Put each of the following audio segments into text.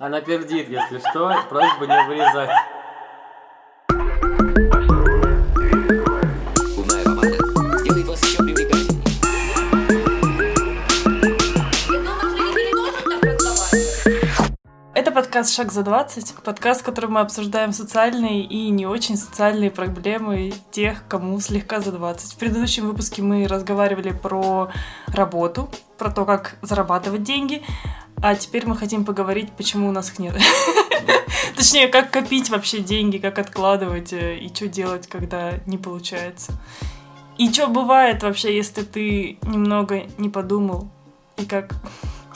Она пердит, если что, просьба не вырезать. Это подкаст «Шаг за 20», подкаст, в котором мы обсуждаем социальные и не очень социальные проблемы тех, кому слегка за 20. В предыдущем выпуске мы разговаривали про работу, про то, как зарабатывать деньги, а теперь мы хотим поговорить, почему у нас их нет. Точнее, как копить вообще деньги, как откладывать э, и что делать, когда не получается. И что бывает вообще, если ты немного не подумал, и как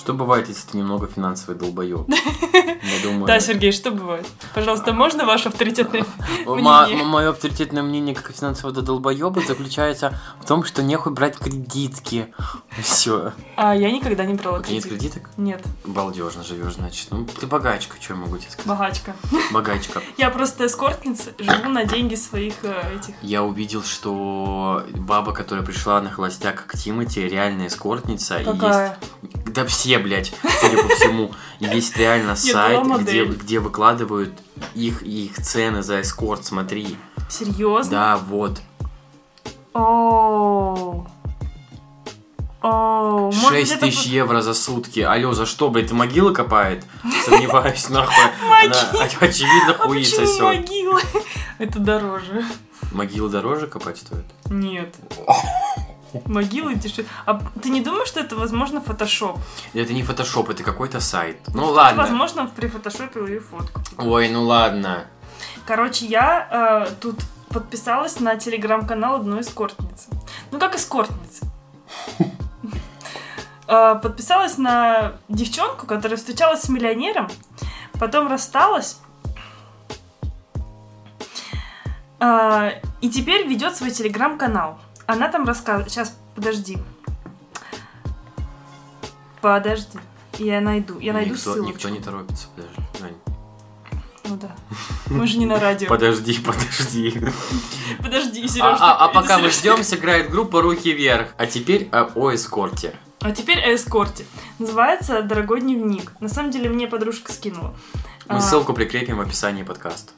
Что бывает, если ты немного финансовый долбоеб? Думаю... Да, Сергей, что бывает? Пожалуйста, можно ваше авторитетное мнение? Мое авторитетное мнение как финансового долбоеба заключается в том, что нехуй брать кредитки. Все. А я никогда не брала тебя нет кредит. кредиток? Нет, Балдежно живешь, значит. Ну, ты богачка, что я могу тебе сказать? богачка. Богачка. Я просто эскортница, живу на деньги своих э, этих. Я увидел, что баба, которая пришла на холостяк к Тимати, реальная эскортница. и Какая? Да все, блядь, судя по всему. Есть реально сайт, где, где выкладывают их, их цены за эскорт, смотри. Серьезно? Да, вот. О. О, может быть, 6 это тысяч евро за сутки. Алло, за что, блядь, ты могилы копает? Сомневаюсь, нахуй. Она, очевидно, А хуи сосет. могила? Это дороже. Могилы дороже копать стоит? Нет. Могилы дешевле. А ты не думаешь, что это, возможно, фотошоп? Это не фотошоп, это какой-то сайт. Ну ладно. Возможно, при фотошопе и фотку. Ой, ну ладно. Короче, я э, тут подписалась на телеграм-канал одной эскортницы. Ну, как эскортница. Э, Подписалась на девчонку, которая встречалась с миллионером, потом рассталась. э, И теперь ведет свой телеграм-канал. Она там рассказывает... Сейчас, подожди. Подожди. Я найду. Я найду никто, ссылочку. никто не торопится, подожди. Ну да. Мы же не на радио. Подожди, подожди. Подожди, А, Сереж. а- а пока мы ждем, сыграет группа «Руки вверх». А теперь э, о эскорте. А теперь о эскорте. Называется «Дорогой дневник». На самом деле мне подружка скинула. Мы А, ссылку прикрепим в описании подкаста.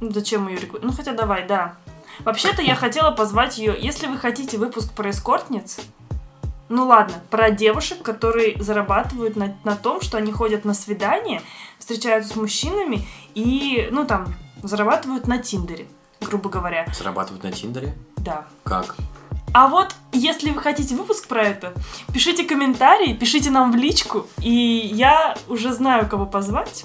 Зачем ее рекламировать? Ну, хотя давай, да. Вообще-то я хотела позвать ее... Если вы хотите выпуск про эскортниц, ну ладно, про девушек, которые зарабатывают на, на том, что они ходят на свидания, встречаются с мужчинами и, ну там, зарабатывают на Тиндере, грубо говоря. Зарабатывают на Тиндере? Да. Как? А вот, если вы хотите выпуск про это, пишите комментарии, пишите нам в личку, и я уже знаю, кого позвать.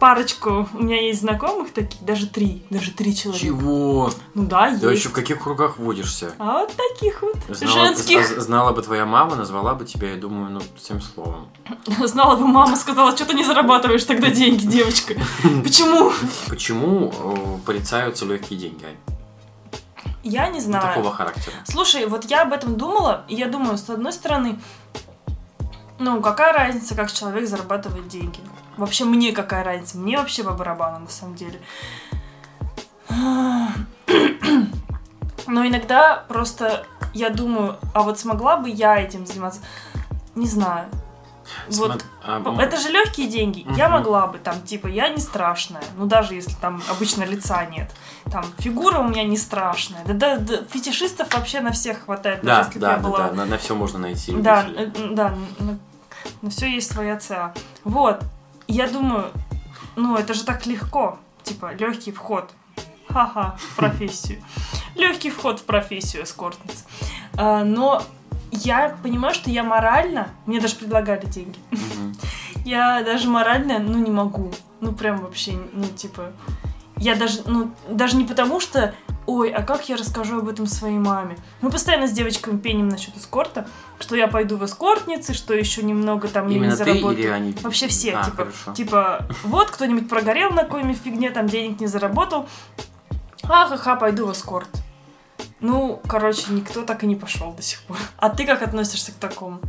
Парочку, у меня есть знакомых таких, даже три, даже три человека. Чего? Ну да, Ты есть. вообще в каких кругах водишься? А вот таких вот Знала, женских. з- знала бы твоя мама, назвала бы тебя, я думаю, ну, всем словом. Знала бы мама, сказала, что ты не зарабатываешь тогда деньги, девочка. Почему? Почему э, порицаются легкие деньги? Я не Ну, знаю. Такого характера. Слушай, вот я об этом думала, и я думаю, с одной стороны, ну, какая разница, как человек зарабатывает деньги? Вообще мне какая разница? Мне вообще по барабану, на самом деле. Но иногда просто я думаю, а вот смогла бы я этим заниматься? Не знаю. Вот Смо- а, это же легкие деньги. Я Мгм. могла бы там, типа, я не страшная. Ну, даже если там обычно лица нет. Там, фигура у меня не страшная. Да, да, да, фетишистов вообще на всех хватает. Да, если да, я да, была... да, на, все можно найти. Да, да, на, на все есть своя ЦА. Вот. Я думаю, ну, это же так легко. Типа, легкий вход. Ха-ха, в профессию. Легкий вход в профессию эскортницы. А, но я понимаю, что я морально... Мне даже предлагали деньги. Я даже морально, ну, не могу. Ну, прям вообще, ну, типа... Я даже, ну, даже не потому что, ой, а как я расскажу об этом своей маме? Мы постоянно с девочками пеним насчет эскорта, что я пойду в эскортницы, что еще немного там я не Именно ты заработаю. или они? Вообще все, А, типа, хорошо. типа, вот кто-нибудь прогорел на какой-нибудь фигне, там денег не заработал, ха-ха-ха, пойду в эскорт. Ну, короче, никто так и не пошел до сих пор. А ты как относишься к такому?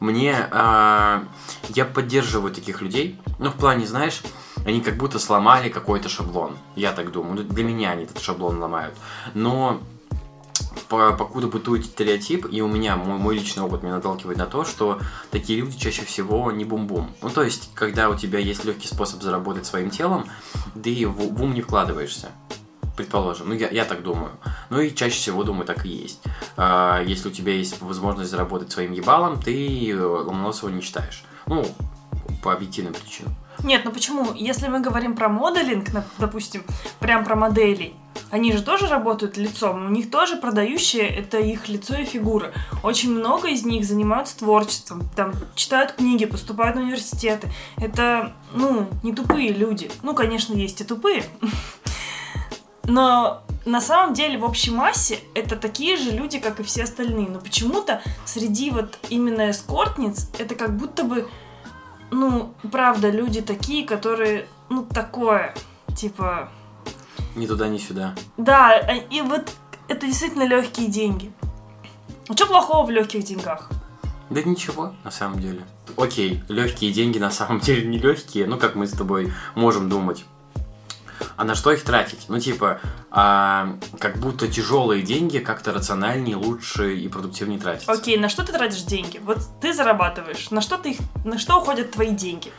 Мне, а, я поддерживаю таких людей, ну, в плане, знаешь, они как будто сломали какой-то шаблон, я так думаю, Ну, для меня они этот шаблон ломают, но по- покуда бытует стереотип, и у меня, мой, мой личный опыт меня наталкивает на то, что такие люди чаще всего не бум-бум. Ну, то есть, когда у тебя есть легкий способ заработать своим телом, ты в, в ум не вкладываешься. Предположим, ну я, я так думаю. Ну и чаще всего, думаю, так и есть. А, если у тебя есть возможность заработать своим ебалом, ты э, Ломоносова не читаешь. Ну, по объективным причинам. Нет, ну почему? Если мы говорим про моделинг, допустим, прям про моделей, они же тоже работают лицом, у них тоже продающие это их лицо и фигура. Очень много из них занимаются творчеством, там читают книги, поступают в университеты. Это, ну, не тупые люди. Ну, конечно, есть и тупые. Но на самом деле в общей массе это такие же люди, как и все остальные. Но почему-то среди вот именно эскортниц это как будто бы, ну, правда, люди такие, которые, ну, такое, типа, Ни туда, ни сюда. да, э, и вот это действительно легкие деньги. А что плохого в легких деньгах? Да ничего, на самом деле. Окей, легкие деньги на самом деле не легкие, ну как мы с тобой можем думать. А на что их тратить? Ну, типа, а, как будто тяжелые деньги как-то рациональнее, лучше и продуктивнее тратить. Окей, на что ты тратишь деньги? Вот ты зарабатываешь, на что ты их, на что уходят твои деньги?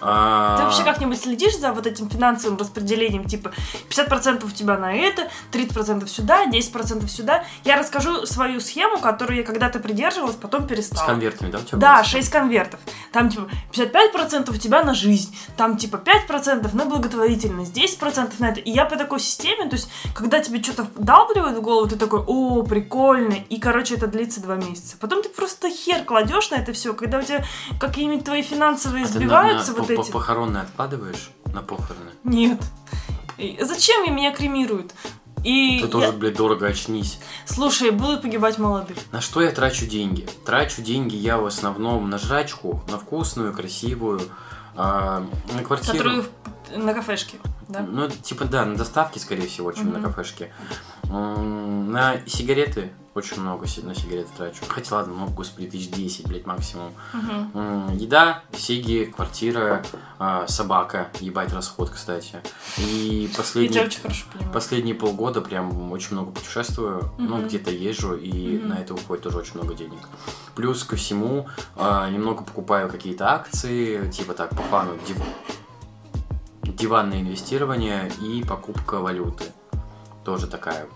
А, Ты вообще как-нибудь следишь за вот этим финансовым распределением? Типа 50% у тебя на это, 30% сюда, 10% сюда. Я расскажу свою схему, которую я когда-то придерживалась, потом С перестала. конвертами, да, у тебя Да, было? 6 конвертов. Там типа 55% у тебя на жизнь, там типа 5% на благотворительность, 10% на это. И я по такой системе, то есть, когда тебе что-то вдалбливают в голову, ты такой, о, прикольно. И, короче, это длится два месяца. Потом ты просто хер кладешь на это все, когда у тебя какие-нибудь твои финансовые А на- сбиваются на- вот по- эти. по- Похоронные откладываешь на похороны? Нет. Зачем и меня кремируют? И Ты я- тоже, блядь, дорого очнись. Слушай, будут погибать молодых. На что я трачу деньги? Трачу деньги я в основном на жрачку, на вкусную, красивую, а, на квартиру. Которые в- на кафешке, да? Ну, это, типа, да, на доставке, скорее всего, чем на кафешке. На сигареты очень много на сигареты трачу. Хотя ладно, ну, господи, тысяч десять, блядь, максимум. М, Еда, сиги, квартира, а, собака. Ебать расход, кстати. И очень хорошо понимаю. Последние полгода прям очень много путешествую, ну, Мгм. где-то езжу, и Мгм. на это уходит тоже очень много денег. Плюс ко всему, а, немного покупаю какие-то акции, типа так, по фану, диванное инвестирование и покупка валюты. Тоже такая.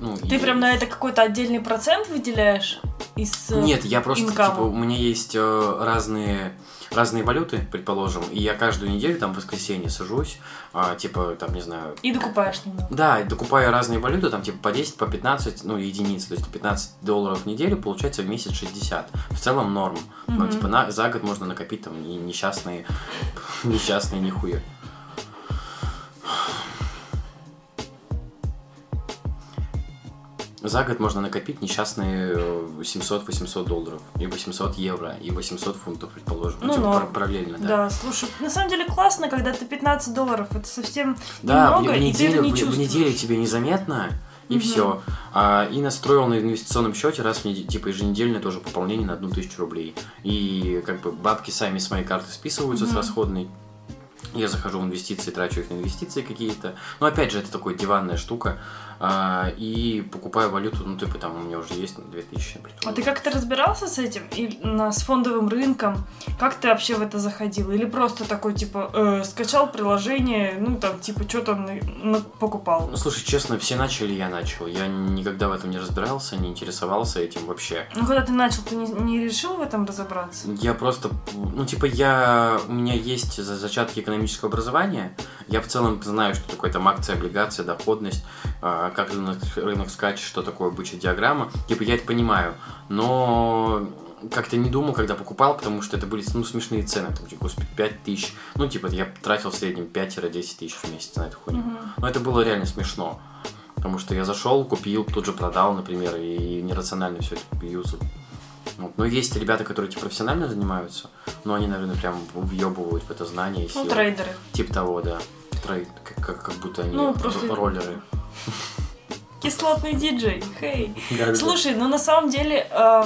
Ну, Ты и- прям на это какой-то отдельный процент выделяешь из э, Нет, я просто, инкама? типа, у меня есть э, разные разные валюты, предположим, и я каждую неделю, там, в воскресенье сажусь, а, типа, там, не знаю, И докупаешь немного. Да, и докупаю разные валюты, там типа по 10, по 15, ну, единиц, то есть 15 долларов в неделю, получается в месяц 60. В целом норм. Но Мгм. типа на, за год можно накопить там и несчастные, несчастные нихуя. За год можно накопить несчастные э, 700-800 долларов, и 800 евро, и 800 фунтов, предположим. Ну, типа, норм. пар- параллельно, да. Да. слушай, на самом деле классно, когда ты 15 долларов, это совсем Да, в, немного, в и ты неделю, не в, в чувствуешь. неделю тебе незаметно, и Мгм. все. и настроил на инвестиционном счете раз в неделю, типа еженедельное тоже пополнение на одну тысячу рублей. И как бы бабки сами с моей карты списываются с Мгм. расходной. Я захожу в инвестиции, трачу их на инвестиции какие-то. Но опять же, это такая диванная штука. А, и покупаю валюту, ну, типа там у меня уже есть на 2000, А предположим. ты как-то разбирался с этим? И на, с фондовым рынком? Как ты вообще в это заходил? Или просто такой, типа, э, скачал приложение, ну, там, типа, что там на- покупал? Ну, слушай, честно, все начали, я начал. Я никогда в этом не разбирался, не интересовался этим вообще. Ну, когда ты начал, ты не, не решил в этом разобраться? Я просто, ну, типа, я, у меня есть за- зачатки экономического образования. Я в целом знаю, что такое там акция, облигация, доходность, а, как рынок, рынок скачет, что такое бычья диаграмма. Типа, я это понимаю, но как-то не думал, когда покупал, потому что это были, ну, смешные цены, там, типа, господи, 5 тысяч. Ну, типа, я тратил в среднем 5-10 тысяч в месяц на эту хуйню. Мгм. Но это было реально смешно. Потому что я зашел, купил, тут же продал, например, и нерационально все это юзал. Вот. Но есть ребята, которые типа, профессионально занимаются, но они, наверное, прям въебывают в это знание Ну, трейдеры. Типа того, да. Трейд, как, как, как будто они Ну, просто- роллеры. Кислотный диджей, хей. Слушай, ну на самом деле, э,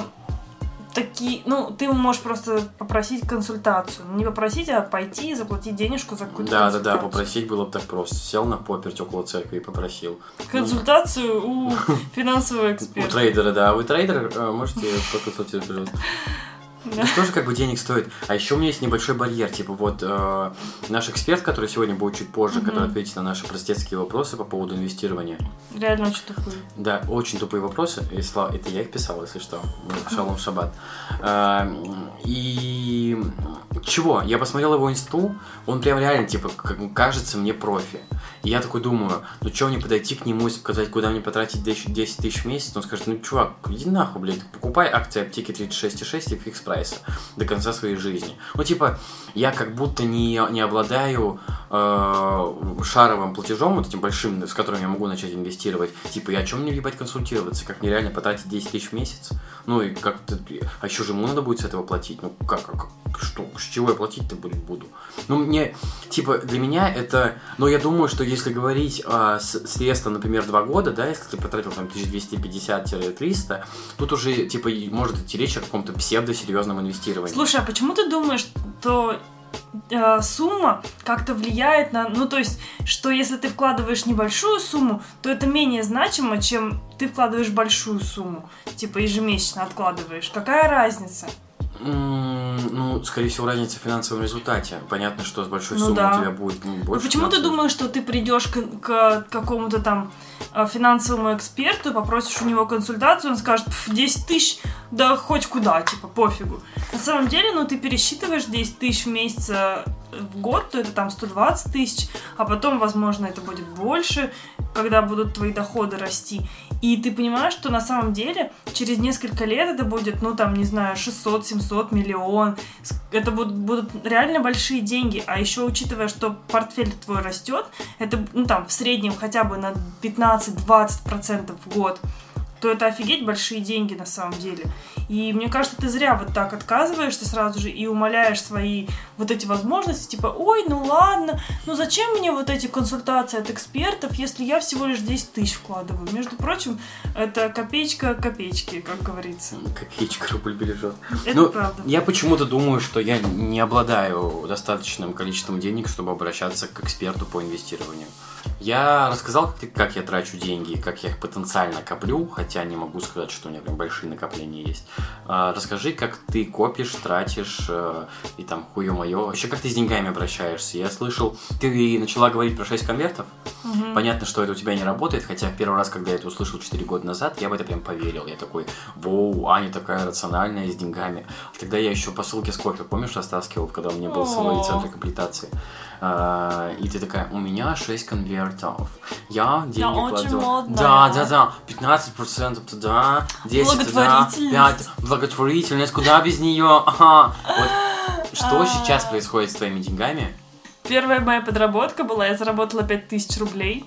такие, ну, ты можешь просто попросить консультацию. Не попросить, а пойти и заплатить денежку за какую-то Да, да, да, попросить было бы так просто. Сел на паперть около церкви и попросил. Консультацию у финансового У эксперта. трейдера, да. Вы трейдер, э, можете поконсультировать, пожалуйста. Да. Это же тоже как бы денег стоит. А еще у меня есть небольшой барьер. Типа вот э, наш эксперт, который сегодня будет чуть позже, Мгм. который ответит на наши простецкие вопросы по поводу инвестирования. Реально очень тупые. Да, очень тупые вопросы. И слава- это я их писал, если что. Шалом шаббат. А, И чего? Я посмотрел его инсту, он прям реально, типа, как кажется мне профи. И я такой думаю, ну что мне подойти к нему и сказать, куда мне потратить 10 10 тысяч в месяц? Он скажет, ну чувак, иди нахуй, блядь, покупай акции аптеки 36,6 и Fix Price а до конца своей жизни. Ну типа, я как будто не, не обладаю э, шаровым платежом, вот этим большим, с которым я могу начать инвестировать. Типа, я о чем мне ебать консультироваться? Как мне реально потратить 10 тысяч в месяц? Ну и как-то... А еще же ему надо будет с этого платить. Ну как, как что? С чего я платить-то буду? Ну мне, типа, для меня это... Но я думаю, что если говорить о с- средства, например, 2 года, да, если ты потратил там 1250-300, тут уже, типа, может идти речь о каком-то псевдосерьезном инвестировании. Слушай, а почему ты думаешь, что э, сумма как-то влияет на... Ну, то есть, что если ты вкладываешь небольшую сумму, то это менее значимо, чем ты вкладываешь большую сумму. Типа, ежемесячно откладываешь. Какая разница? Ну, скорее всего, разница в финансовом результате. Понятно, что с большой Ну суммой да. у тебя будет ну, Ну, больше. почему ты финансовых- думаешь, что ты придешь к, к какому-то там э, финансовому эксперту, попросишь у него консультацию, он скажет, «Пф, 10 тысяч, да хоть куда, типа, пофигу. На самом деле, ну, ты пересчитываешь 10 тысяч в месяц э, в год, то это там 120 тысяч, а потом, возможно, это будет больше, когда будут твои доходы расти. И ты понимаешь, что на самом деле через несколько лет это будет, ну, там, не знаю, 600, 700, миллион. Это будут, будут реально большие деньги. А еще учитывая, что портфель твой растет, это, ну, там, в среднем хотя бы на 15-20% в год, то это офигеть большие деньги на самом деле. И мне кажется, ты зря вот так отказываешься сразу же и умоляешь свои вот эти возможности, типа, ой, ну ладно, ну зачем мне вот эти консультации от экспертов, если я всего лишь 10 тысяч вкладываю? Между прочим, это копеечка копеечки, как говорится. Копеечка рубль бережет. Это Ну, правда. Я почему-то думаю, что я не обладаю достаточным количеством денег, чтобы обращаться к эксперту по инвестированию. Я рассказал, как, я трачу деньги, как я их потенциально коплю, хотя не могу сказать, что у меня прям большие накопления есть. А, расскажи, как ты копишь, тратишь э, и там хуе мое. Вообще, как ты с деньгами обращаешься? Я слышал, ты начала говорить про 6 конвертов. Мгм. Понятно, что это у тебя не работает, хотя в первый раз, когда я это услышал 4 года назад, я в это прям поверил. Я такой, воу, Аня такая рациональная с деньгами. Тогда я еще по ссылке с кофе, помнишь, растаскивал, когда у меня был свой О. центр комплектации. А, и ты такая, у меня 6 конвертов. Я деньги очень кладу. модная. Да, да, да. 15% туда, 10 туда, Благотворительность. 5. Благотворительность, куда без нее? Ага. Вот. Что А. сейчас происходит с твоими деньгами? Первая моя подработка была, я заработала 5000 рублей.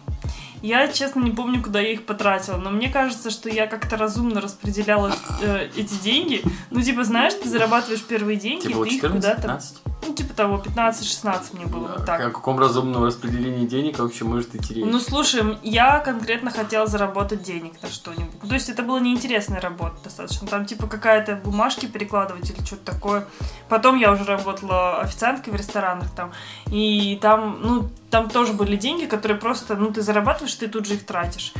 Я, честно, не помню, куда я их потратила, но мне кажется, что я как-то разумно распределяла э, эти деньги. Ну, типа, знаешь, ты зарабатываешь первые деньги, ты их 14, куда-то... 15? Ну, типа того, 15-16 мне было, вот О так. каком разумном распределении денег вообще может идти речь? Ну, слушай, я конкретно хотела заработать денег на что-нибудь. То есть это была неинтересная работа достаточно. Там типа какая-то бумажки перекладывать или что-то такое. Потом я уже работала официанткой в ресторанах там. И там, ну, там тоже были деньги, которые просто, ну, ты зарабатываешь, ты тут же их тратишь.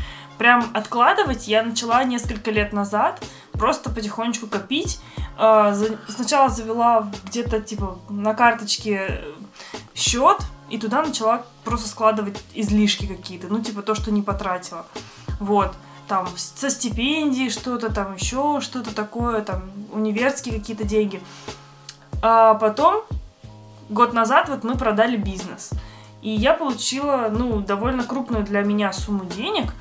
Прям откладывать я начала несколько лет назад, просто потихонечку копить. А, Сначала завела где-то типа на карточке счет, и туда начала просто складывать излишки какие-то, ну, типа то, что не потратила. Вот. Там со стипендий что-то, там еще что-то такое, там универские какие-то деньги. А потом, год назад, вот мы продали бизнес. И я получила, ну, довольно крупную для меня сумму денег.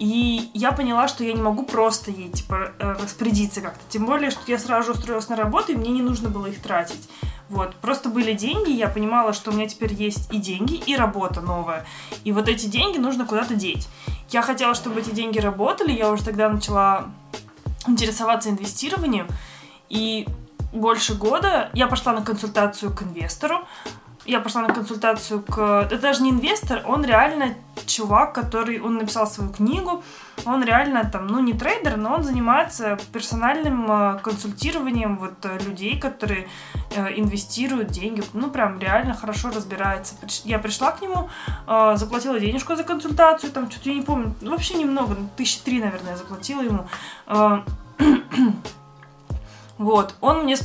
И я поняла, что я не могу просто ей, типа, э, распорядиться как-то. Тем более, что я сразу устроилась на работу, и мне не нужно было их тратить. Вот, просто были деньги, я понимала, что у меня теперь есть и деньги, и работа новая. И вот эти деньги нужно куда-то деть. Я хотела, чтобы эти деньги работали, я уже тогда начала интересоваться инвестированием. И больше года я пошла на консультацию к инвестору. Я пошла на консультацию к... Это даже не инвестор, он реально чувак, который... Он написал свою книгу, Он реально там, ну, не трейдер, но он занимается персональным э, консультированием вот э, людей, которые э, инвестируют деньги. Ну, прям реально хорошо разбирается. Я пришла к нему, заплатила денежку за консультацию, там что-то я не помню, ну, вообще немного, ну, тысячи три, наверное, заплатила ему. Вот, он мне...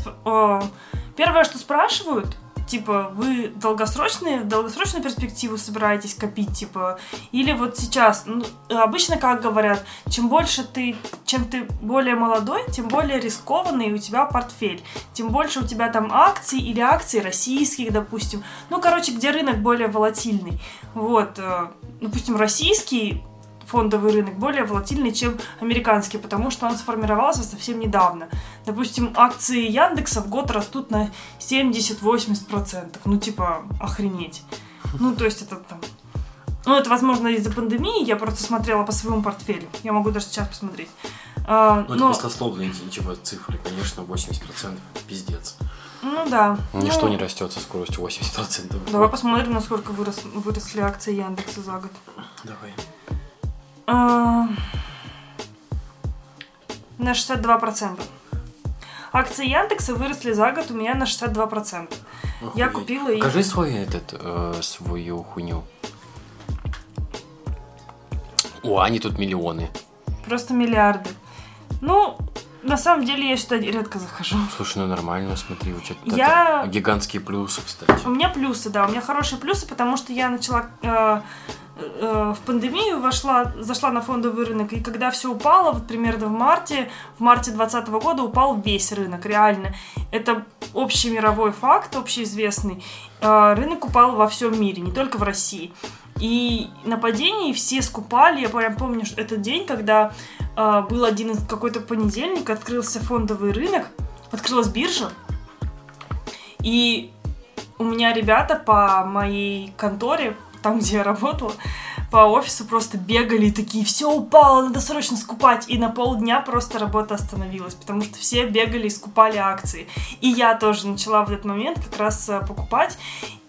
Первое, что спрашивают, типа, вы долгосрочные, в долгосрочную перспективу собираетесь копить, типа, или вот сейчас, ну, обычно как говорят, чем больше ты, чем ты более молодой, тем более рискованный у тебя портфель, тем больше у тебя там акций или акций российских, допустим, ну, короче, где рынок более волатильный, вот, э, допустим, российский фондовый рынок более волатильный, чем американский, потому что он сформировался совсем недавно. Допустим, акции Яндекса в год растут на 70-80%. Ну, типа, охренеть. Ну, то есть это там... Ну, это, возможно, из-за пандемии. Я просто смотрела по своему портфелю. Я могу даже сейчас посмотреть. А, Ну, но- это баснословные типа, цифры, конечно, 80%. Пиздец. ну да. Ничто Ну, не растет со скоростью 80%. Давай посмотрим, насколько вырос, выросли акции Яндекса за год. Давай. А, На 62%. Акции Яндекса выросли за год у меня на 62%. Я Охуеть. купила их. Покажи свой этот, э, свою хуйню. О, они тут миллионы. Просто миллиарды. Ну, на самом деле я сюда редко захожу. Слушай, ну нормально, смотри, у тебя Я- гигантские плюсы, кстати. У меня плюсы, да, у меня хорошие плюсы, потому что я начала э, в пандемию вошла, зашла на фондовый рынок, и когда все упало, вот примерно в марте, в марте 2020 года упал весь рынок, реально. Это общий мировой факт, общеизвестный. Э, рынок упал во всем мире, не только в России. И на падении все скупали. Я прям помню что этот день, когда э, был один какой-то понедельник, открылся фондовый рынок, открылась биржа, и у меня ребята по моей конторе, там, где я работала, по офису просто бегали и такие, все упало, надо срочно скупать. И на полдня просто работа остановилась, потому что все бегали и скупали акции. И я тоже начала в этот момент как раз э, покупать,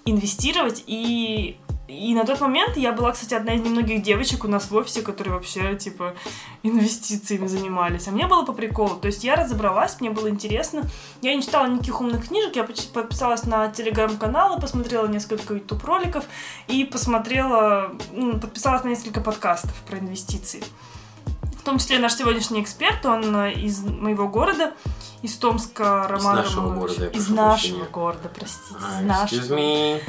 инвестировать и и на тот момент я была, кстати, одна из немногих девочек у нас в офисе, которые вообще, типа, инвестициями занимались. А мне было по приколу. То есть я разобралась, мне было интересно. Я не читала никаких умных книжек, я подписалась на телеграм-каналы, посмотрела несколько YouTube роликов и посмотрела, ну, подписалась на несколько подкастов про инвестиции. В том числе наш сегодняшний эксперт, он э, из моего города, из Томска, Роман нашего Романович. города, Из нашего прощения. города, простите, А, из нашего Excuse me.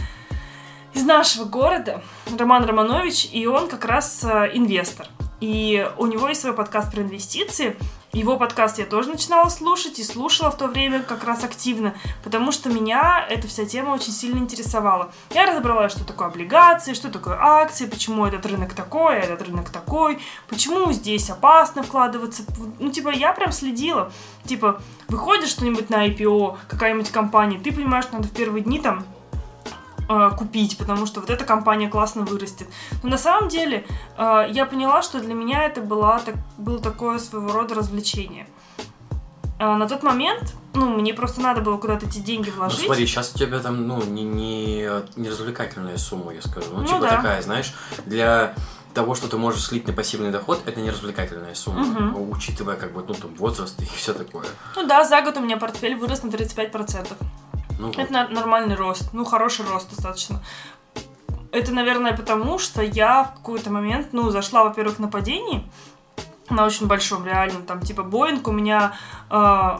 Из нашего города, Роман Романович, и он как раз э, инвестор. И у него есть свой подкаст про инвестиции. Его подкаст я тоже начинала слушать и слушала в то время как раз активно, потому что меня эта вся тема очень сильно интересовала. Я разобралась, что такое облигации, что такое акции, почему этот рынок такой, а этот рынок такой, почему здесь опасно вкладываться. Ну, типа, я прям следила. Типа, выходит что-нибудь на IPO, какая-нибудь компания, ты понимаешь, надо в первые дни там э, купить, потому что вот эта компания классно вырастет. Но на самом деле э, я поняла, что для меня это была, так, было такое своего рода развлечение. А на тот момент, ну, мне просто надо было куда-то эти деньги Ну вложить. смотри, сейчас у тебя там, ну, не, не, не развлекательная сумма, я скажу. Ну, Ну типа да. такая, знаешь, для того, что ты можешь слить на пассивный доход, это не развлекательная сумма, Мгм. учитывая, как бы, ну, там, возраст и все такое. Ну да, за год у меня портфель вырос на 35%. Ну, вот. Это на- нормальный рост, ну, хороший рост достаточно. Это, наверное, потому что я в какой-то момент, ну, зашла, во-первых, на падении, на очень большом, реально, там, типа, Боинг у меня э,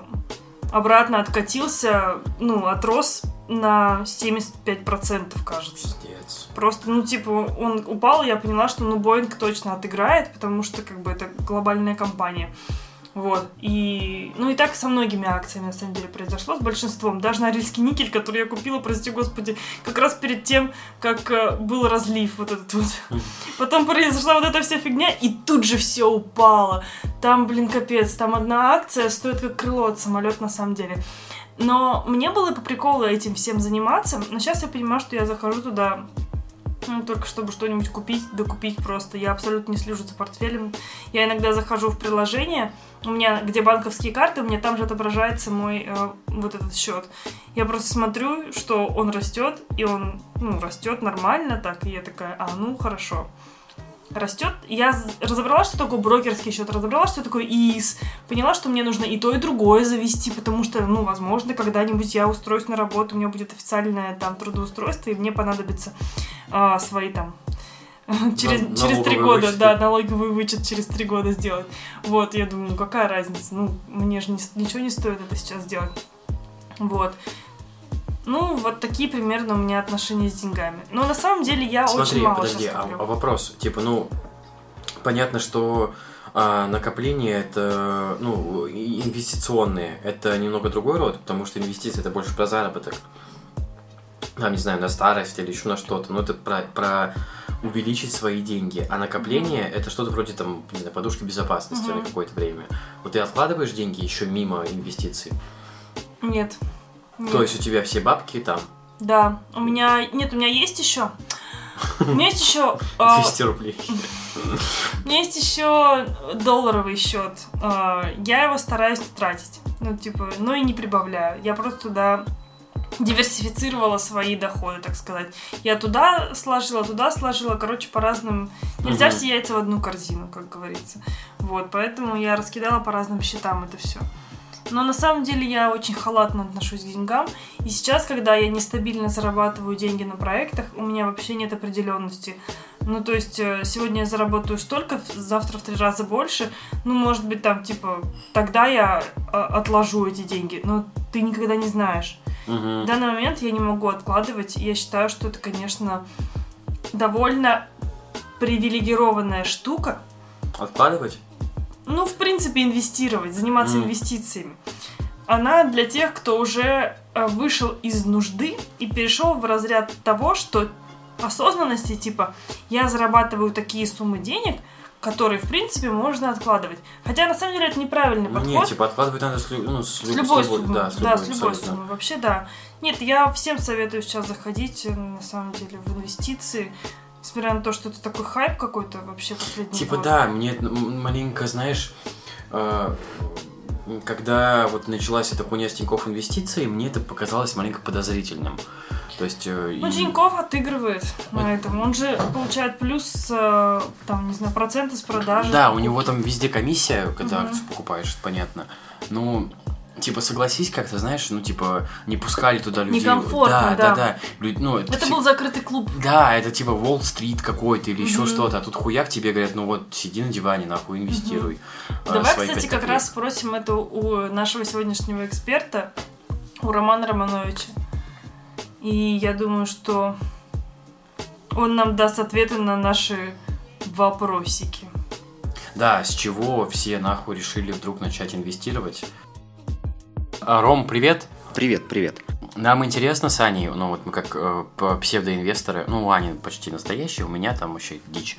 обратно откатился, ну, отрос на 75%, кажется. Пиздец. Просто, ну, типа, он упал, и я поняла, что, ну, Боинг точно отыграет, потому что, как бы, это глобальная компания. Вот. И, ну, и так со многими акциями, на самом деле, произошло, с большинством. Даже Норильский никель, который я купила, прости господи, как раз перед тем, как э, был разлив вот этот вот. Потом произошла вот эта вся фигня, и тут же все упало. Там, блин, капец, там одна акция стоит как крыло от самолета, на самом деле. Но мне было по приколу этим всем заниматься, но сейчас я понимаю, что я захожу туда ну, только чтобы что-нибудь купить, докупить просто. Я абсолютно не слежу за портфелем. Я иногда захожу в приложение, у меня, где банковские карты, у меня там же отображается мой э, вот этот счет. Я просто смотрю, что он растет, и он, ну, растет нормально так, и я такая, а, ну, хорошо. Растет. Я разобралась, что такое брокерский счет, разобралась, что такое ИИС, поняла, что мне нужно и то, и другое завести, потому что, ну, возможно, когда-нибудь я устроюсь на работу, у меня будет официальное там трудоустройство, и мне понадобится а, свои там через, На- через три года, вычеты. да, налоговый вычет через три года сделать. Вот, я думаю, ну какая разница, ну, мне же не ничего не стоит это сейчас делать. Вот. Ну, вот такие примерно у меня отношения с деньгами. Но на самом деле я Смотри, очень мало подожди, а, а вопрос, типа, ну, понятно, что а, накопление это, ну, инвестиционные, это немного другой род, потому что инвестиции это больше про заработок. Там, не знаю, на старость или еще на что-то, но это про, про увеличить свои деньги. А накопление это что-то вроде там, не знаю, подушки безопасности Мгм. на какое-то время. Вот ты откладываешь деньги еще мимо инвестиций. Нет. Нет. То есть у тебя все бабки там Да, у меня... Нет, у меня есть еще... У меня есть еще... а, 200 рублей. У меня есть еще долларовый счет. А, Я его стараюсь тратить. Ну, типа, ну и не прибавляю. Я просто туда диверсифицировала свои доходы, так сказать. Я туда сложила, туда сложила, короче, по разным... Нельзя все яйца в одну корзину, как говорится. Вот, поэтому я раскидала по разным счетам это все. Но на самом деле я очень халатно отношусь к деньгам. И сейчас, когда я нестабильно зарабатываю деньги на проектах, у меня вообще нет определенности. Ну, то есть, э, сегодня я заработаю столько, завтра в три раза больше. Ну, может быть, там, типа, тогда я э, отложу эти деньги. Но ты никогда не знаешь. Мгм. В данный момент я не могу откладывать. И я считаю, что это, конечно, довольно привилегированная штука. Откладывать? Ну, в принципе, инвестировать, заниматься Мгм. инвестициями. Она для тех, кто уже э, вышел из нужды и перешел в разряд того, что осознанности, типа, я зарабатываю такие суммы денег, которые, в принципе, можно откладывать. Хотя, на самом деле, это неправильный подход. Нет, типа откладывать надо с, ну, с, С лю- любой суммы. Да, с любой, да, с любой суммы. Вообще, да. Нет, я всем советую сейчас заходить, э, на самом деле, в инвестиции. Несмотря на то, что это такой хайп какой-то вообще последний Типа год. да, мне маленько, знаешь, э, когда вот началась эта хуйня с Тинькофф инвестиций, мне это показалось маленько подозрительным. То есть... э, Ну, и- Тинькофф отыгрывает на этом. Он же получает плюс, э, там, не знаю, проценты с продажи. Да, у него там везде комиссия, когда Мгм. акцию покупаешь, понятно. Ну, типа, согласись как-то, знаешь, ну, типа, не пускали туда людей. Некомфортно, да. да. Да, да, Лю- Ну, это Это все- был закрытый клуб. Да, это типа Уолл-стрит какой-то или еще Мгм. что-то, а тут хуяк тебе говорят, ну вот, сиди на диване, нахуй, инвестируй. э, Давай, свои кстати, как копеек». раз спросим это у нашего сегодняшнего эксперта, у Романа Романовича. И я думаю, что он нам даст ответы на наши вопросики. Да, с чего все нахуй решили вдруг начать инвестировать? А, Ром, привет. Привет, привет. Нам интересно с Аней, ну вот мы как э, псевдоинвесторы, ну у Ани почти настоящий, у меня там вообще дичь.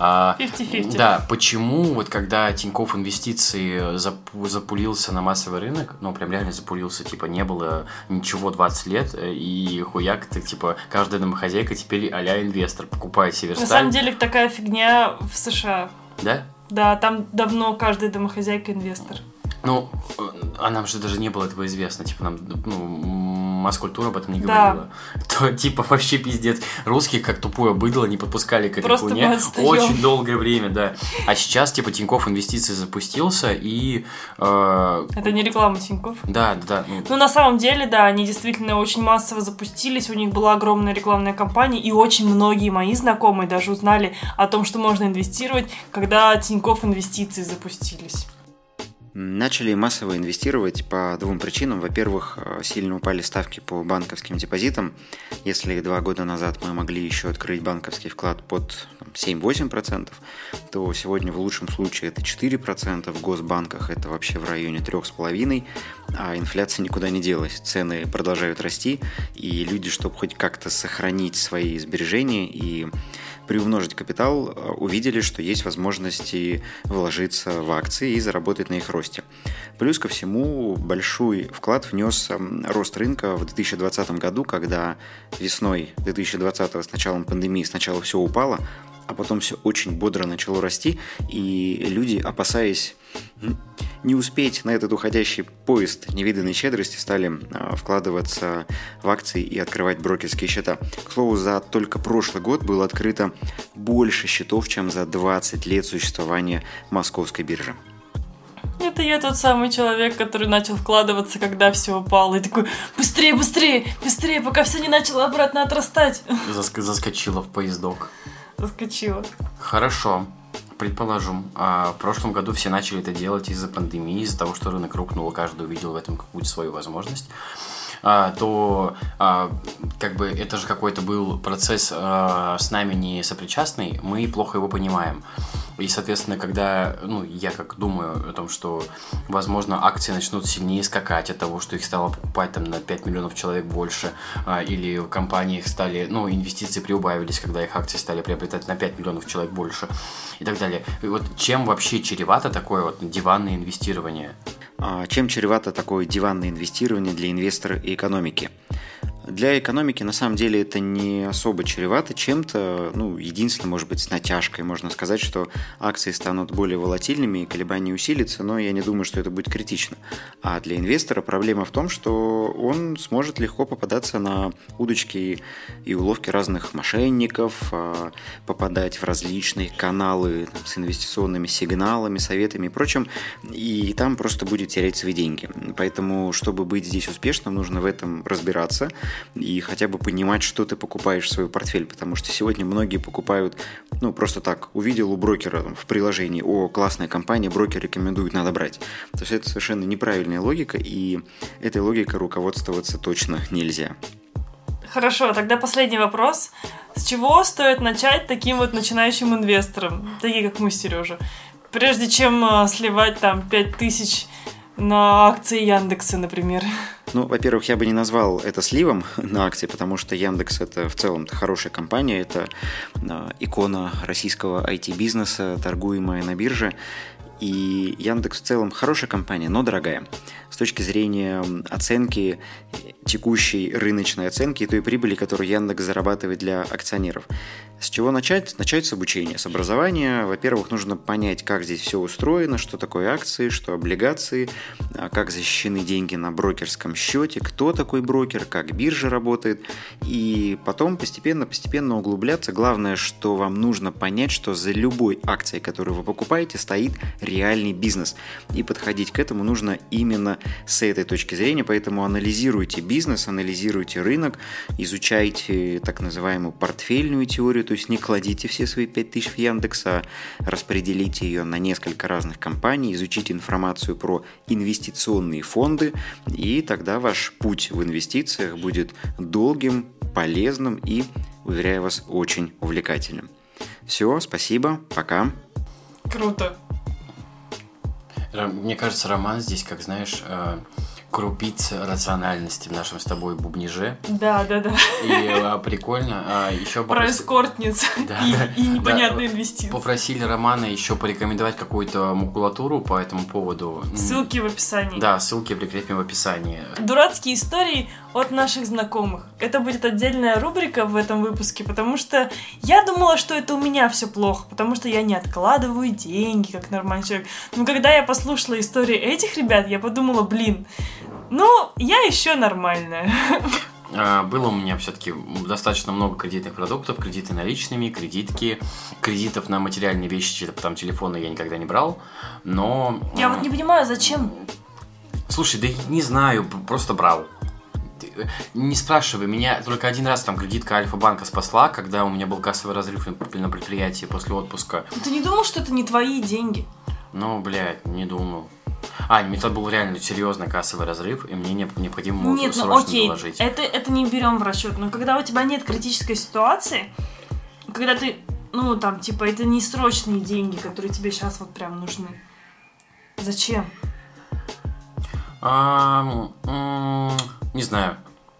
А, 50-50. Да, почему вот когда Тинькофф инвестиции запу- запулился на массовый рынок, ну прям реально запулился, типа не было ничего 20 лет, э, и хуяк, ты типа каждая домохозяйка теперь а-ля инвестор, покупает себе На самом деле такая фигня в США. Да? Да, там давно каждая домохозяйка инвестор. Ну, а нам же даже не было этого известно, типа нам, ну, масс-культура об этом не Да. говорила. То, типа, вообще пиздец. Русских, как тупое быдло, не подпускали к этой хуйне очень долгое время, да. А сейчас, типа, Тинькофф инвестиции запустился, и... э, Это не реклама Тинькофф. да, да, да. ну, Ну, на самом деле, да, они действительно очень массово запустились, у них была огромная рекламная кампания, и очень многие мои знакомые даже узнали о том, что можно инвестировать, когда Тинькофф инвестиции запустились. Начали массово инвестировать по двум причинам. Во-первых, э, сильно упали ставки по банковским депозитам. Если два года назад мы могли еще открыть банковский вклад под там, 7-8%, то сегодня в лучшем случае это 4%, в госбанках это вообще в районе 3,5%, а инфляция никуда не делась. Цены продолжают расти, и люди, чтобы хоть как-то сохранить свои сбережения и приумножить капитал, э, увидели, что есть возможности вложиться в акции и заработать на их росте. Плюс ко всему большой вклад внес эм, рост рынка в 2020 году, когда весной 2020 с началом пандемии сначала все упало, а потом все очень бодро начало расти, и люди, опасаясь не успеть на этот уходящий поезд невиданной щедрости стали а, вкладываться в акции и открывать брокерские счета. К слову, за только прошлый год было открыто больше счетов, чем за 20 лет существования московской биржи. Это я тот самый человек, который начал вкладываться, когда все упало. И такой, быстрее, быстрее, быстрее, пока все не начало обратно отрастать. Заск- заскочила в поездок. Заскочила. Хорошо. Предположим, а в прошлом году все начали это делать из-за пандемии, из-за того, что рынок рухнул, каждый увидел в этом какую-то свою возможность. а, то а, как бы это же какой-то был процесс а, с нами не сопричастный, мы плохо его понимаем. И, соответственно, когда, ну, я как думаю о том, что, возможно, акции начнут сильнее скакать от того, что их стало покупать там на 5 миллионов человек больше, а, или в компаниях стали, ну, инвестиции приубавились, когда их акции стали приобретать на 5 миллионов человек больше, и так далее. И вот чем вообще чревато такое вот диванное инвестирование? А Чем чревато такое диванное инвестирование для инвестора и экономики? Для экономики на самом деле это не особо чревато чем-то, ну, единственное, может быть, с натяжкой. Можно сказать, что акции станут более волатильными и колебания усилятся, но я не думаю, что это будет критично. А для инвестора проблема в том, что он сможет легко попадаться на удочки и уловки разных мошенников, а, попадать в различные каналы с инвестиционными сигналами, советами и прочим, и там просто будет терять свои деньги. Поэтому, чтобы быть здесь успешным, нужно в этом разбираться и хотя бы понимать, что ты покупаешь в свой портфель, потому что сегодня многие покупают, ну, просто так, увидел у брокера там, в приложении, о, классная компания, брокер рекомендует, надо брать. То есть это совершенно неправильная логика, и этой логикой руководствоваться точно нельзя. Хорошо, тогда последний вопрос. С чего стоит начать таким вот начинающим инвесторам, такие как мы, Сережа? Прежде чем э, сливать там 5000 на акции Яндекса, например. Ну, во-первых, я бы не назвал это сливом на акции, потому что Яндекс это в целом хорошая компания, это э, икона российского IT-бизнеса, торгуемая на бирже. И Яндекс в целом хорошая компания, но дорогая. С точки зрения оценки, текущей рыночной оценки той прибыли, которую Яндекс зарабатывает для акционеров. С чего начать? Начать с обучения, с образования. Во-первых, нужно понять, как здесь все устроено, что такое акции, что облигации, а как защищены деньги на брокерском счете, кто такой брокер, как биржа работает. И потом постепенно-постепенно углубляться. Главное, что вам нужно понять, что за любой акцией, которую вы покупаете, стоит реальный бизнес. И подходить к этому нужно именно с этой точки зрения, поэтому анализируйте бизнес, анализируйте рынок, изучайте так называемую портфельную теорию, то есть не кладите все свои 5000 в Яндекс, а распределите ее на несколько разных компаний, изучите информацию про инвестиционные фонды, и тогда ваш путь в инвестициях будет долгим, полезным и, уверяю вас, очень увлекательным. Все, спасибо, пока. Круто. Мне кажется, роман здесь, как знаешь, э, крупица рациональности в нашем с тобой бубниже. Да, да, да. И а, прикольно. А, еще Про попроси- эскортниц Да, и, да, и непонятные да. инвестиции. Попросили Романа еще порекомендовать какую-то макулатуру по этому поводу. Ссылки в описании. Да, ссылки прикрепим в описании. Дурацкие истории от наших знакомых. Это будет отдельная рубрика в этом выпуске, потому что я думала, что это у меня все плохо, потому что я не откладываю деньги, как нормальный человек. Но когда я послушала истории этих ребят, я подумала, блин, ну, я еще нормальная. А, Было у меня все-таки достаточно много кредитных продуктов, кредиты наличными, кредитки, кредитов на материальные вещи, типа там телефоны я никогда не брал, но... Я вот не понимаю, зачем Слушай, да не знаю, просто брал. Э, Не спрашивай, меня только один раз там кредитка Альфа-банка спасла, когда у меня был кассовый разрыв на предприятии после отпуска. Ты не думал, что это не твои деньги? Ну, блядь, не думал. А, мне тогда был реально серьезный кассовый разрыв, и мне не- необходимо было Нет, ну окей, доложить. это, это не берем в расчет. Но когда у тебя нет критической ситуации, когда ты, ну там, типа, это не срочные деньги, которые тебе сейчас вот прям нужны. Зачем? А, не знаю.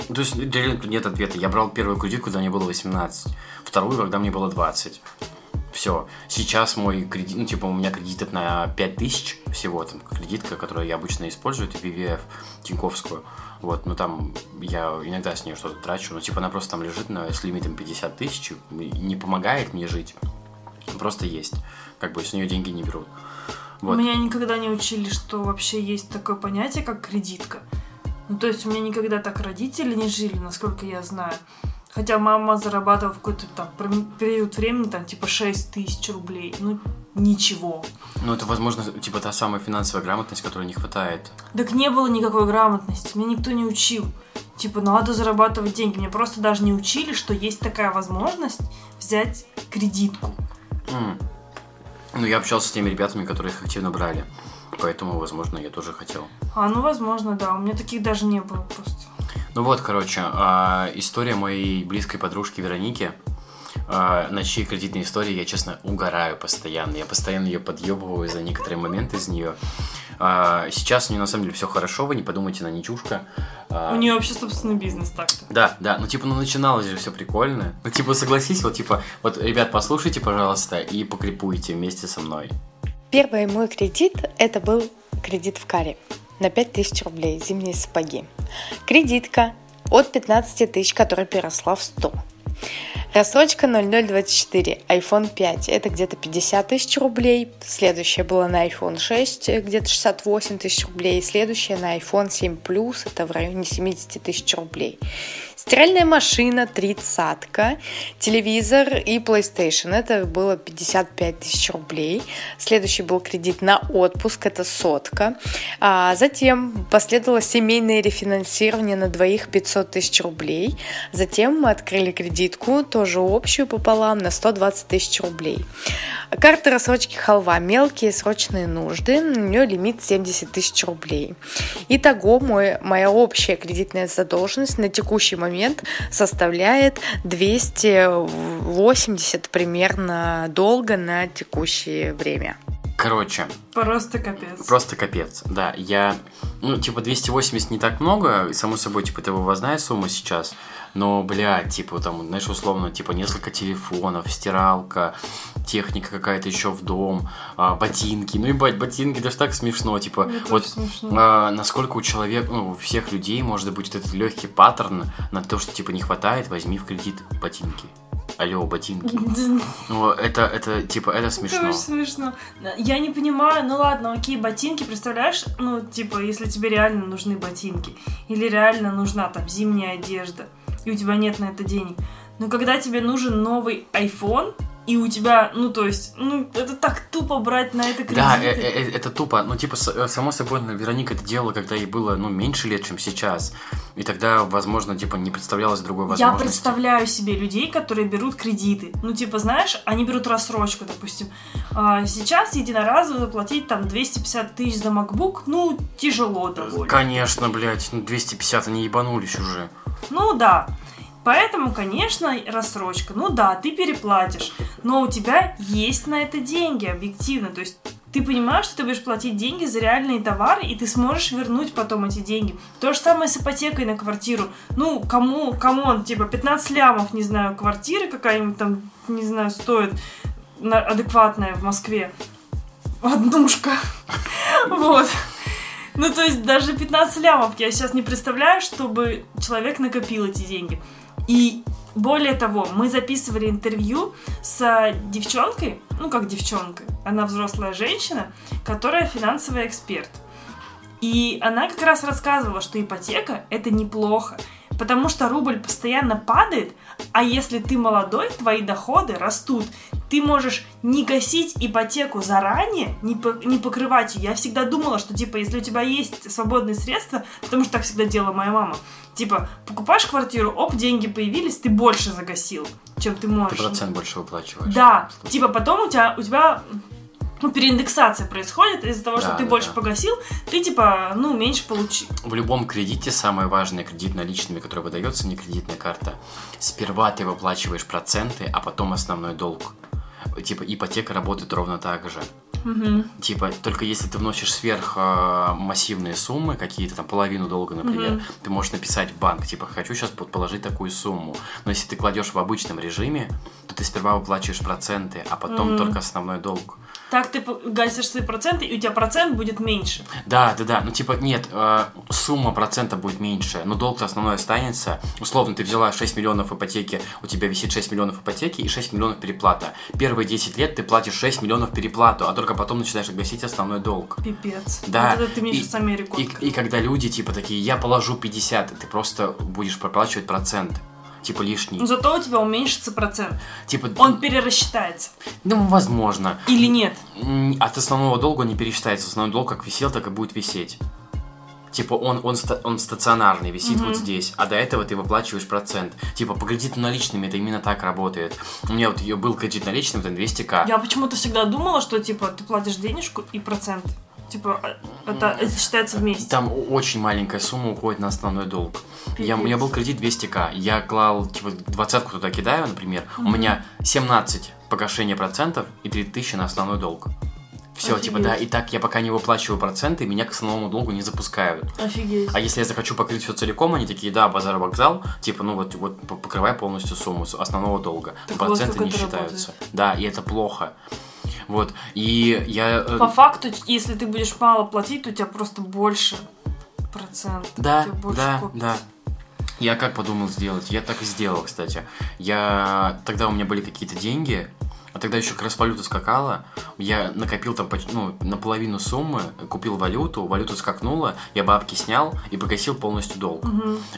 То есть нет ответа. Я брал первую кредитку, когда мне было 18. Вторую, когда мне было 20. Все. Сейчас мой кредит, ну, типа, у меня кредитов на 5000 всего, там, кредитка, которую я обычно использую, это VVF, Тиньковскую. Вот, ну, там, я иногда с нее что-то трачу, но, типа, она просто там лежит на, с лимитом 50 тысяч, не помогает мне жить. Просто есть. Как бы с нее деньги не берут. Вот. Меня никогда не учили, что вообще есть такое понятие, как кредитка. Ну, то есть у меня никогда так родители не жили, насколько я знаю. Хотя мама зарабатывала в какой-то там период времени, там, типа 6 тысяч рублей. Ну, ничего. Ну, это, возможно, типа та самая финансовая грамотность, которой не хватает. Так не было никакой грамотности, меня никто не учил. Типа, надо зарабатывать деньги. Мне просто даже не учили, что есть такая возможность взять кредитку. М. Ну, я общался с теми ребятами, которые их активно брали. Поэтому, возможно, я тоже хотел. А, ну, возможно, да. У меня таких даже не было просто. Ну вот, короче, а, история моей близкой подружки Вероники, а, на чьей кредитной истории я, честно, угораю постоянно. Я постоянно ее подъебываю за некоторые моменты из нее. А, сейчас у нее на самом деле все хорошо, вы не подумайте, она не чушка. У нее вообще собственный бизнес так-то. Да, да, ну типа, ну начиналось же все прикольно. Ну типа, согласись, вот типа, вот, ребят, послушайте, пожалуйста, и покрепуйте вместе со мной. Первый мой кредит – это был кредит в каре на 5000 рублей, зимние сапоги. Кредитка от 15 тысяч, которая переросла в 100. Рассрочка 0024, iPhone 5, это где-то 50 тысяч рублей. Следующая была на iPhone 6, где-то 68 тысяч рублей. Следующая на iPhone 7 Plus, это в районе 70 тысяч рублей. Стиральная машина, тридцатка, телевизор и PlayStation. Это было 55 тысяч рублей. Следующий был кредит на отпуск, это сотка. А затем последовало семейное рефинансирование на двоих 500 тысяч рублей. Затем мы открыли кредитку, тоже общую пополам, на 120 тысяч рублей. Карта рассрочки халва, мелкие срочные нужды, у нее лимит 70 тысяч рублей. Итого мой, моя общая кредитная задолженность на текущий момент составляет 280 примерно долга на текущее время. Короче, Просто капец. Просто капец, да. Я, ну, типа, 280 не так много, и, само собой, типа, это вывозная сумма сейчас, но, бля, типа, там, знаешь, условно, типа, несколько телефонов, стиралка, техника какая-то еще в дом, а, ботинки, ну, ебать, ботинки, даже так смешно, типа, Мне вот тоже смешно. а, насколько у человека, ну, у всех людей может быть вот этот легкий паттерн на то, что, типа, не хватает, возьми в кредит ботинки. Алло, ботинки. Ну, это, это, типа, это Это смешно. очень смешно. Я не понимаю, ну ладно, окей, ботинки, представляешь, ну, типа, если тебе реально нужны ботинки, или реально нужна там зимняя одежда, и у тебя нет на это денег. Но когда тебе нужен новый iPhone, и у тебя, ну, то есть, ну, это так тупо брать на это кредиты. Да, э- э- это тупо. Ну, типа, э, само собой, Вероника это делала, когда ей было, ну, меньше лет, чем сейчас. И тогда, возможно, типа, не представлялось другой Я возможности. представляю себе людей, которые берут кредиты. Ну, типа, знаешь, они берут рассрочку, допустим. А, сейчас единоразово заплатить там 250 тысяч за MacBook, ну, тяжело довольно. Конечно, блядь, ну, 250 они ебанулись уже. Ну да. Поэтому, конечно, рассрочка. Ну да, ты переплатишь, но у тебя есть на это деньги, объективно. То есть ты понимаешь, что ты будешь платить деньги за реальные товары, и ты сможешь вернуть потом эти деньги. То же самое с ипотекой на квартиру. Ну, кому, кому он, типа, 15 лямов, не знаю, квартиры какая-нибудь там, не знаю, стоит на- адекватная в Москве. Однушка. Вот. Ну, то есть даже 15 лямов я сейчас не представляю, чтобы человек накопил эти деньги. И более того, мы записывали интервью с девчонкой, ну как девчонкой, она взрослая женщина, которая финансовый эксперт. И она как раз рассказывала, что ипотека это неплохо, потому что рубль постоянно падает, а если ты молодой, твои доходы растут. Ты можешь не гасить ипотеку заранее, не, по- не покрывать ее. Я всегда думала, что типа, если у тебя есть свободные средства, потому что так всегда делала моя мама, типа, покупаешь квартиру, оп, деньги появились, ты больше загасил, чем ты Ты можешь. процент больше выплачиваешь. Да, типа потом у тебя, у тебя ну, переиндексация происходит из-за того, что Да, ты да, больше да. погасил, ты типа, ну, меньше получи. В любом кредите самое важное кредит наличными, который выдается, не кредитная карта. Сперва ты выплачиваешь проценты, а потом основной долг. Типа ипотека работает ровно так же. Типа, только если ты вносишь сверх э, массивные суммы, какие-то там половину долга, например, ты можешь написать в банк, типа, хочу сейчас положить такую сумму. Но если ты кладешь в обычном режиме, то ты сперва выплачиваешь проценты, а потом только основной долг. Так ты гасишь свои проценты, и у тебя процент будет меньше. Да, да, да. Ну, типа, нет, э, сумма процента будет меньше, но долг основной останется. Условно, ты взяла 6 миллионов ипотеки, у тебя висит 6 миллионов ипотеки и 6 миллионов переплата. Первые 10 лет ты платишь 6 миллионов переплату, а только потом начинаешь гасить основной долг. Пипец. Да. Вот это ты мне и, сейчас Америку и, открыл. и когда люди, типа, такие, я положу 50, ты просто будешь проплачивать процент. Типа лишний. Но зато у тебя уменьшится процент. Типа, Он перерасчитается. ну, возможно. Или нет? От основного долга не пересчитается. Основной долг как висел, так и будет висеть. Типа он, он, ста- он стационарный, висит вот здесь, а до этого ты выплачиваешь процент. Типа по кредиту наличными это именно так работает. У меня вот ее был кредит наличным, это 200к. Я почему-то всегда думала, что типа ты платишь денежку и процент. Типа а, это, это считается вместе. Там очень маленькая сумма уходит на основной долг. Я, у меня был кредит 200к. Я клал, типа, двадцатку туда кидаю, например. У меня 17 погашения процентов и 3000 на основной долг. Все, типа, Офигеть. да, и так я пока не выплачиваю проценты, меня к основному долгу не запускают. Офигеть. А если я захочу покрыть все целиком, они такие, да, базар вокзал, типа, ну вот, вот покрывай полностью сумму основного долга. Так Проценты не считаются. работает. Да, и это плохо. Вот. И я. э, По факту, если ты будешь мало платить, то у тебя просто больше процент. Да, да, копится. да. Я как подумал сделать? Я так и сделал, кстати. Я тогда у меня были какие-то деньги, а тогда еще как раз валюта скакала. Я накопил там ну, наполовину суммы, купил валюту, валюта скакнула, я бабки снял и погасил полностью долг.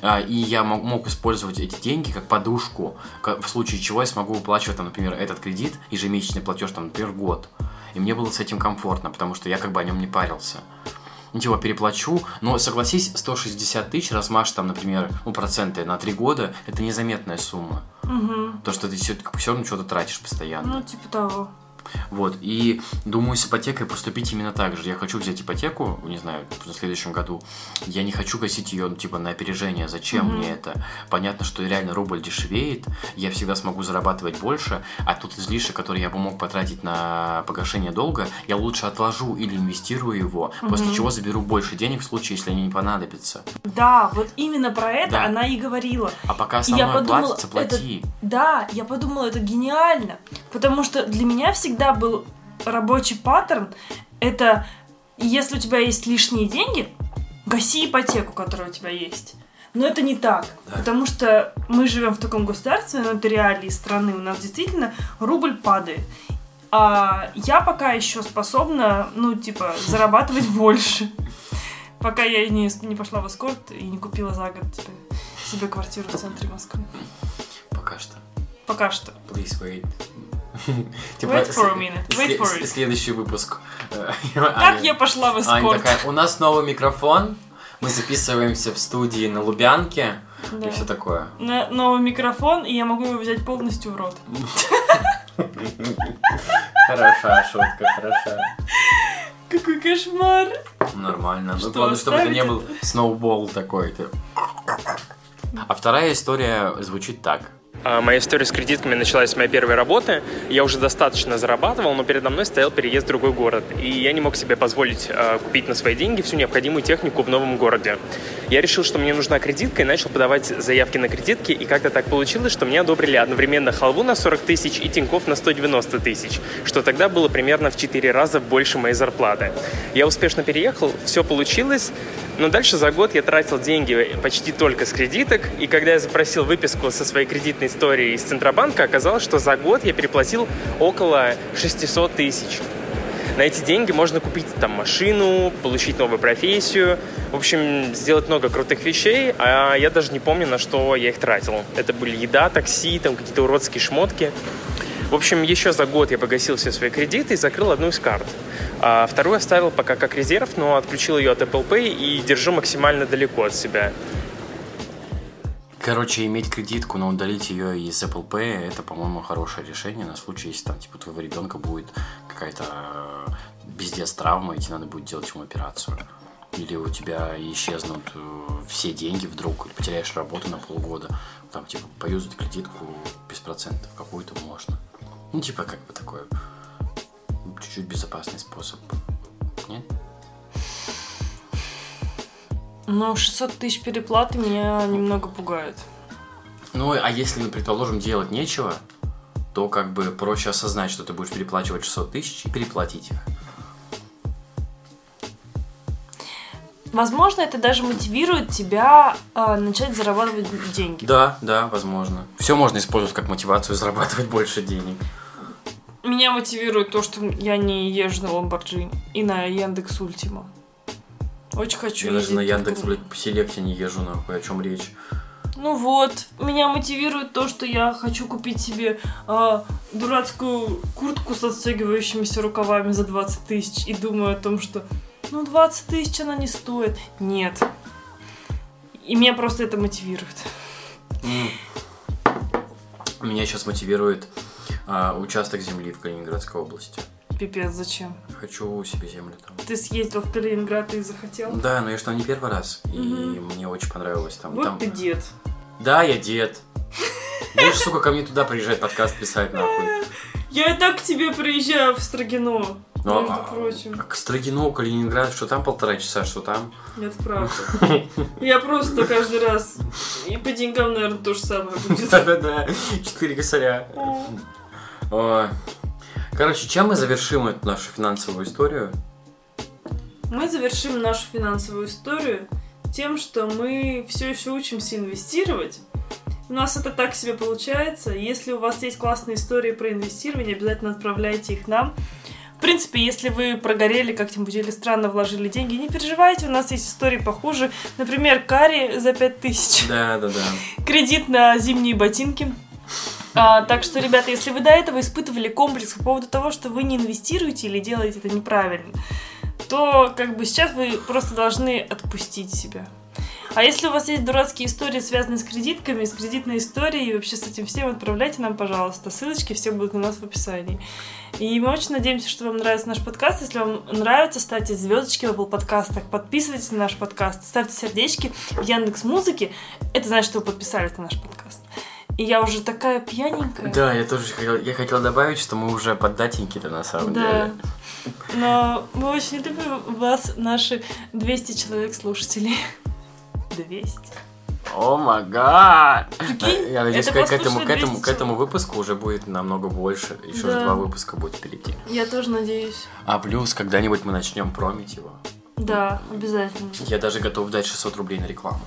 А, и я мог, мог использовать эти деньги как подушку, ка- в случае чего я смогу выплачивать, там, например, этот кредит, ежемесячный платеж, там, например, год. И мне было с этим комфортно, потому что я как бы о нем не парился. Ну, типа, переплачу, но согласись, 160 тысяч размашь там, например, ну, проценты на 3 года, это незаметная сумма. Мгм. То, что ты все, все равно что-то тратишь постоянно. Ну, типа того. Вот, и думаю, с ипотекой поступить именно так же. Я хочу взять ипотеку, не знаю, в следующем году. Я не хочу гасить ее, ну, типа, на опережение. Зачем мне это? Понятно, что реально рубль дешевеет, я всегда смогу зарабатывать больше, а тут излишек, который я бы мог потратить на погашение долга, я лучше отложу или инвестирую его, после чего заберу больше денег в случае, если они не понадобятся. Да, вот именно про это Да. она и говорила. А пока И я основное подумала, платится, плати. Да, я подумала, это гениально. Потому что для меня всегда был рабочий паттерн. Это если у тебя есть лишние деньги, гаси ипотеку, которая у тебя есть. Но это не так, потому что мы живем в таком государстве, но это реалии страны, у нас действительно рубль падает. А я пока еще способна, ну, типа, зарабатывать больше. Пока я не, не пошла в эскорт и не купила за год типа, себе квартиру в центре Москвы. Пока что. Пока что. Please wait. Wait for a minute, wait for it. Следующий выпуск. Как я пошла в эскорт? у нас новый микрофон, мы записываемся в студии на Лубянке и все такое. Новый микрофон, и я могу его взять полностью в рот. Хороша шутка, хороша. Какой кошмар! Нормально. Ну, главное, чтобы это не был сноубол такой. ты. А вторая история звучит так. А, Моя история с кредитками началась с моей первой работы. Я уже достаточно зарабатывал, но передо мной стоял переезд в другой город. И я не мог себе позволить а, купить на свои деньги всю необходимую технику в новом городе. Я решил, что мне нужна кредитка, и начал подавать заявки на кредитки. И как-то так получилось, что мне одобрили одновременно халву на 40 тысяч и Тинькофф на 190 тысяч, что тогда было примерно в 4 раза больше моей зарплаты. Я успешно переехал, все получилось, но дальше за год я тратил деньги почти только с кредиток, и когда я запросил выписку со своей кредитной историей из Центробанка, оказалось, что за год я переплатил около 600 тысяч. На эти деньги можно купить там машину, получить новую профессию, в общем, сделать много крутых вещей, а я даже не помню, на что я их тратил. Это были еда, такси, там какие-то уродские шмотки. В общем, еще за год я погасил все свои кредиты и закрыл одну из карт. А вторую оставил пока как резерв, но отключил ее от Apple Pay и держу максимально далеко от себя. Короче, иметь кредитку, но удалить ее из Apple Pay, это, по-моему, хорошее решение на случай, если там, типа, твоего ребенка будет какая-то э, пиздец травма, и тебе надо будет делать ему операцию. Или у тебя исчезнут э, все деньги вдруг, или потеряешь работу на полгода. Там, типа, поюзать кредитку без процентов какую-то можно. Ну, типа, как бы такой чуть-чуть безопасный способ. Нет? Но 600 тысяч переплаты меня немного пугает. Ну, а если, ну, предположим, делать нечего, то как бы проще осознать, что ты будешь переплачивать 600 тысяч и переплатить их. Возможно, это даже мотивирует тебя а, начать зарабатывать деньги. Да, да, возможно. Все можно использовать как мотивацию зарабатывать больше денег. Меня мотивирует то, что я не езжу на Ламборджини и на Яндекс Ультима. Очень хочу Я даже на Яндекс, блядь, по селекте не езжу, нахуй, о чем речь. Ну вот, меня мотивирует то, что я хочу купить себе а, дурацкую куртку с отстегивающимися рукавами за 20 тысяч и думаю о том, что ну 20 тысяч она не стоит. Нет. И меня просто это мотивирует. Меня сейчас мотивирует а, участок земли в Калининградской области. Пипец, зачем? Хочу себе землю там. Ты съездил в Калининград и захотел? Да, но я что не первый раз. И Мгм. мне очень понравилось там. Вот там... ты дед. Да, я дед. Будешь, сука, ко мне туда приезжать подкаст писать, нахуй. Я и так к тебе приезжаю в Строгино. Ну, между а- прочим. А К Строгино, Калининград, что там полтора часа, что там? Нет, правда. Я просто каждый раз... И по деньгам, наверное, то же самое будет. Да-да-да, четыре косаря. Ой. Короче, чем мы завершим эту нашу финансовую историю? Мы завершим нашу финансовую историю тем, что мы все еще учимся инвестировать. У нас это так себе получается. Если у вас есть классные истории про инвестирование, обязательно отправляйте их нам. В принципе, если вы прогорели как-нибудь или странно вложили деньги, не переживайте, у нас есть истории похуже. Например, Кари за 5000, Да-да-да. кредит на зимние ботинки. А, так что, ребята, если вы до этого испытывали комплекс по поводу того, что вы не инвестируете или делаете это неправильно, то как бы сейчас вы просто должны отпустить себя. А если у вас есть дурацкие истории, связанные с кредитками, с кредитной историей и вообще с этим всем, отправляйте нам, пожалуйста. Ссылочки все будут у нас в описании. И мы очень надеемся, что вам нравится наш подкаст. Если вам нравится, ставьте звездочки в Apple подкастах, подписывайтесь на наш подкаст, ставьте сердечки в Яндекс Музыке. Это значит, что вы подписались на наш подкаст. И я уже такая пьяненькая. Да, я тоже хотел, я хотел добавить, что мы уже поддатенькие-то на самом Да. деле. Но мы очень любим вас, наши 200 человек слушателей. 200. О май гад! Я надеюсь, это к, к этому, к, этому, 200 к этому выпуску уже будет намного больше. Еще Да. же два выпуска будет впереди. Я тоже надеюсь. А плюс, когда-нибудь мы начнем промить его. Да, обязательно. Я даже готов дать 600 рублей на рекламу.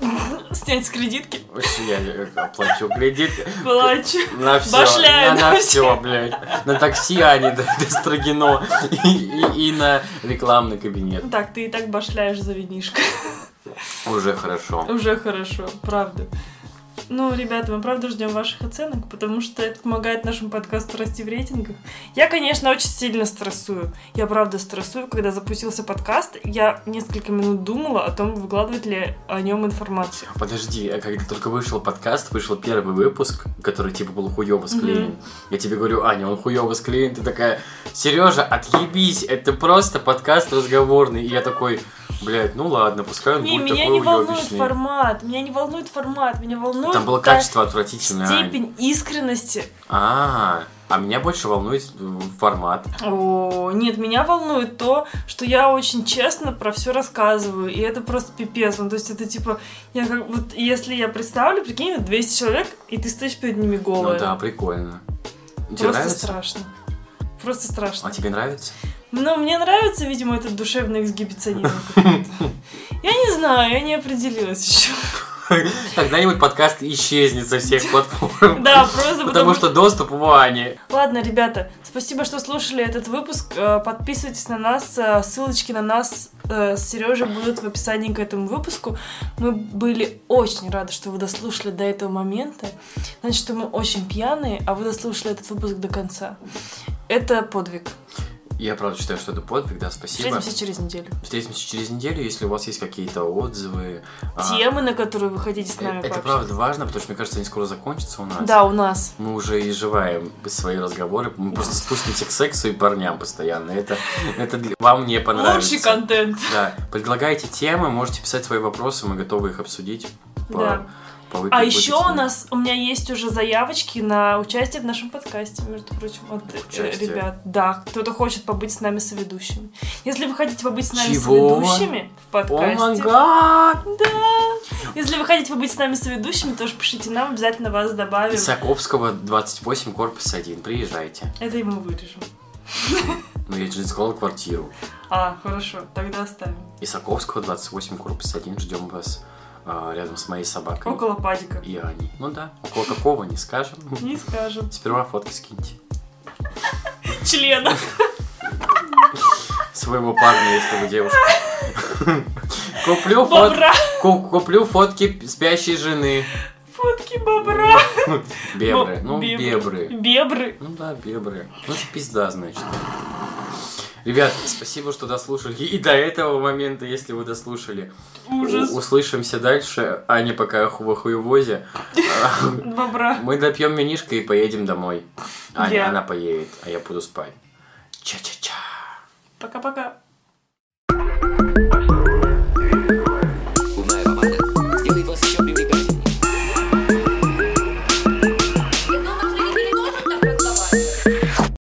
Снять с кредитки. Вообще, Я оплачу кредит Плачу. на все, Башляю, на, на все, блядь. На такси, а не до, до Строгино. И, и- и на рекламный кабинет. Так, ты и так башляешь за винишко. Уже хорошо. Уже хорошо, правда. Ну, ребята, мы правда ждем ваших оценок, потому что это помогает нашему подкасту расти в рейтингах. Я, конечно, очень сильно стрессую. Я правда стрессую, когда запустился подкаст. Я несколько минут думала о том, выкладывать ли о нем информацию. Подожди, а когда только вышел подкаст, вышел первый выпуск, который типа был хуёво склеен. Я тебе говорю, Аня, он хуёво склеен. Ты такая, Сережа, отъебись, это просто подкаст разговорный. И я такой, блядь, ну ладно, пускай он Не, будет меня такой не волнует уёбищный». формат. Меня не волнует формат. Меня волнует Там было качество отвратительное, степень искренности. А, а меня больше волнует формат. О, нет, меня волнует то, что я очень честно про все рассказываю, и это просто пипец. Ну, то есть это типа, я как вот, если я представлю, прикинь, вот 200 человек, и ты стоишь перед ними голая. Ну да, прикольно. Тебе Просто нравится? страшно. Просто страшно. А тебе нравится? Но мне нравится, видимо, этот душевный эксгибиционизм. Я не знаю, я не определилась еще. Когда-нибудь подкаст исчезнет со всех платформ. Да, просто Потому что доступ у Ани. Ладно, ребята, спасибо, что слушали этот выпуск. Э, Подписывайтесь на нас. э, Ссылочки на нас э, с Сережей будут в описании к этому выпуску. Мы были очень рады, что вы дослушали до этого момента. Значит, что мы очень пьяные, а вы дослушали этот выпуск до конца. Это подвиг. Я правда считаю, что это подвиг, да, спасибо. Встретимся через неделю. Встретимся через неделю, если у вас есть какие-то отзывы. а, Темы, на которые вы хотите с э, нами Это пообщаться. правда важно, потому что, мне кажется, они скоро закончатся у нас. Да, у нас. Мы уже изживаем свои разговоры, мы просто спустимся к сексу и парням постоянно. Это, это вам не понравится. Лучший контент. Да, предлагайте темы, можете писать свои вопросы, мы готовы их обсудить. По- Да. А еще у нас, у меня есть уже заявочки на участие в нашем подкасте, между прочим, от э, Участие? ребят. Да, кто-то хочет побыть с нами соведущими. Если вы хотите побыть с нами Чего? соведущими в О подкасте, гад! да, Если вы хотите побыть с нами соведущими, тоже пишите нам, обязательно вас добавим. Исаковского 28, корпус 1. Приезжайте. Это мы вырежем. Ну, я же сказал квартиру. А, хорошо, тогда оставим. Исаковского 28, корпус 1. Ждем вас рядом с моей собакой. Около падика. И Аней. Ну да, около какого не скажем. Не скажем. Сперва фотки скиньте. Члена. Своего парня, если вы девушка. Куплю, фот... Куплю фотки спящей жены. Фотки бобра. Бебры. Бо- Ну, бебры. Бебры. Ну да, бебры. Ну, это пизда, значит. Ребят, спасибо, что дослушали. И до этого момента, если вы дослушали. Ужас. Услышимся дальше. Аня пока в хуевозе. Бобра. Мы допьем винишко и поедем домой. Аня, она поедет, а я буду спать. Ча-ча-ча. Пока-пока.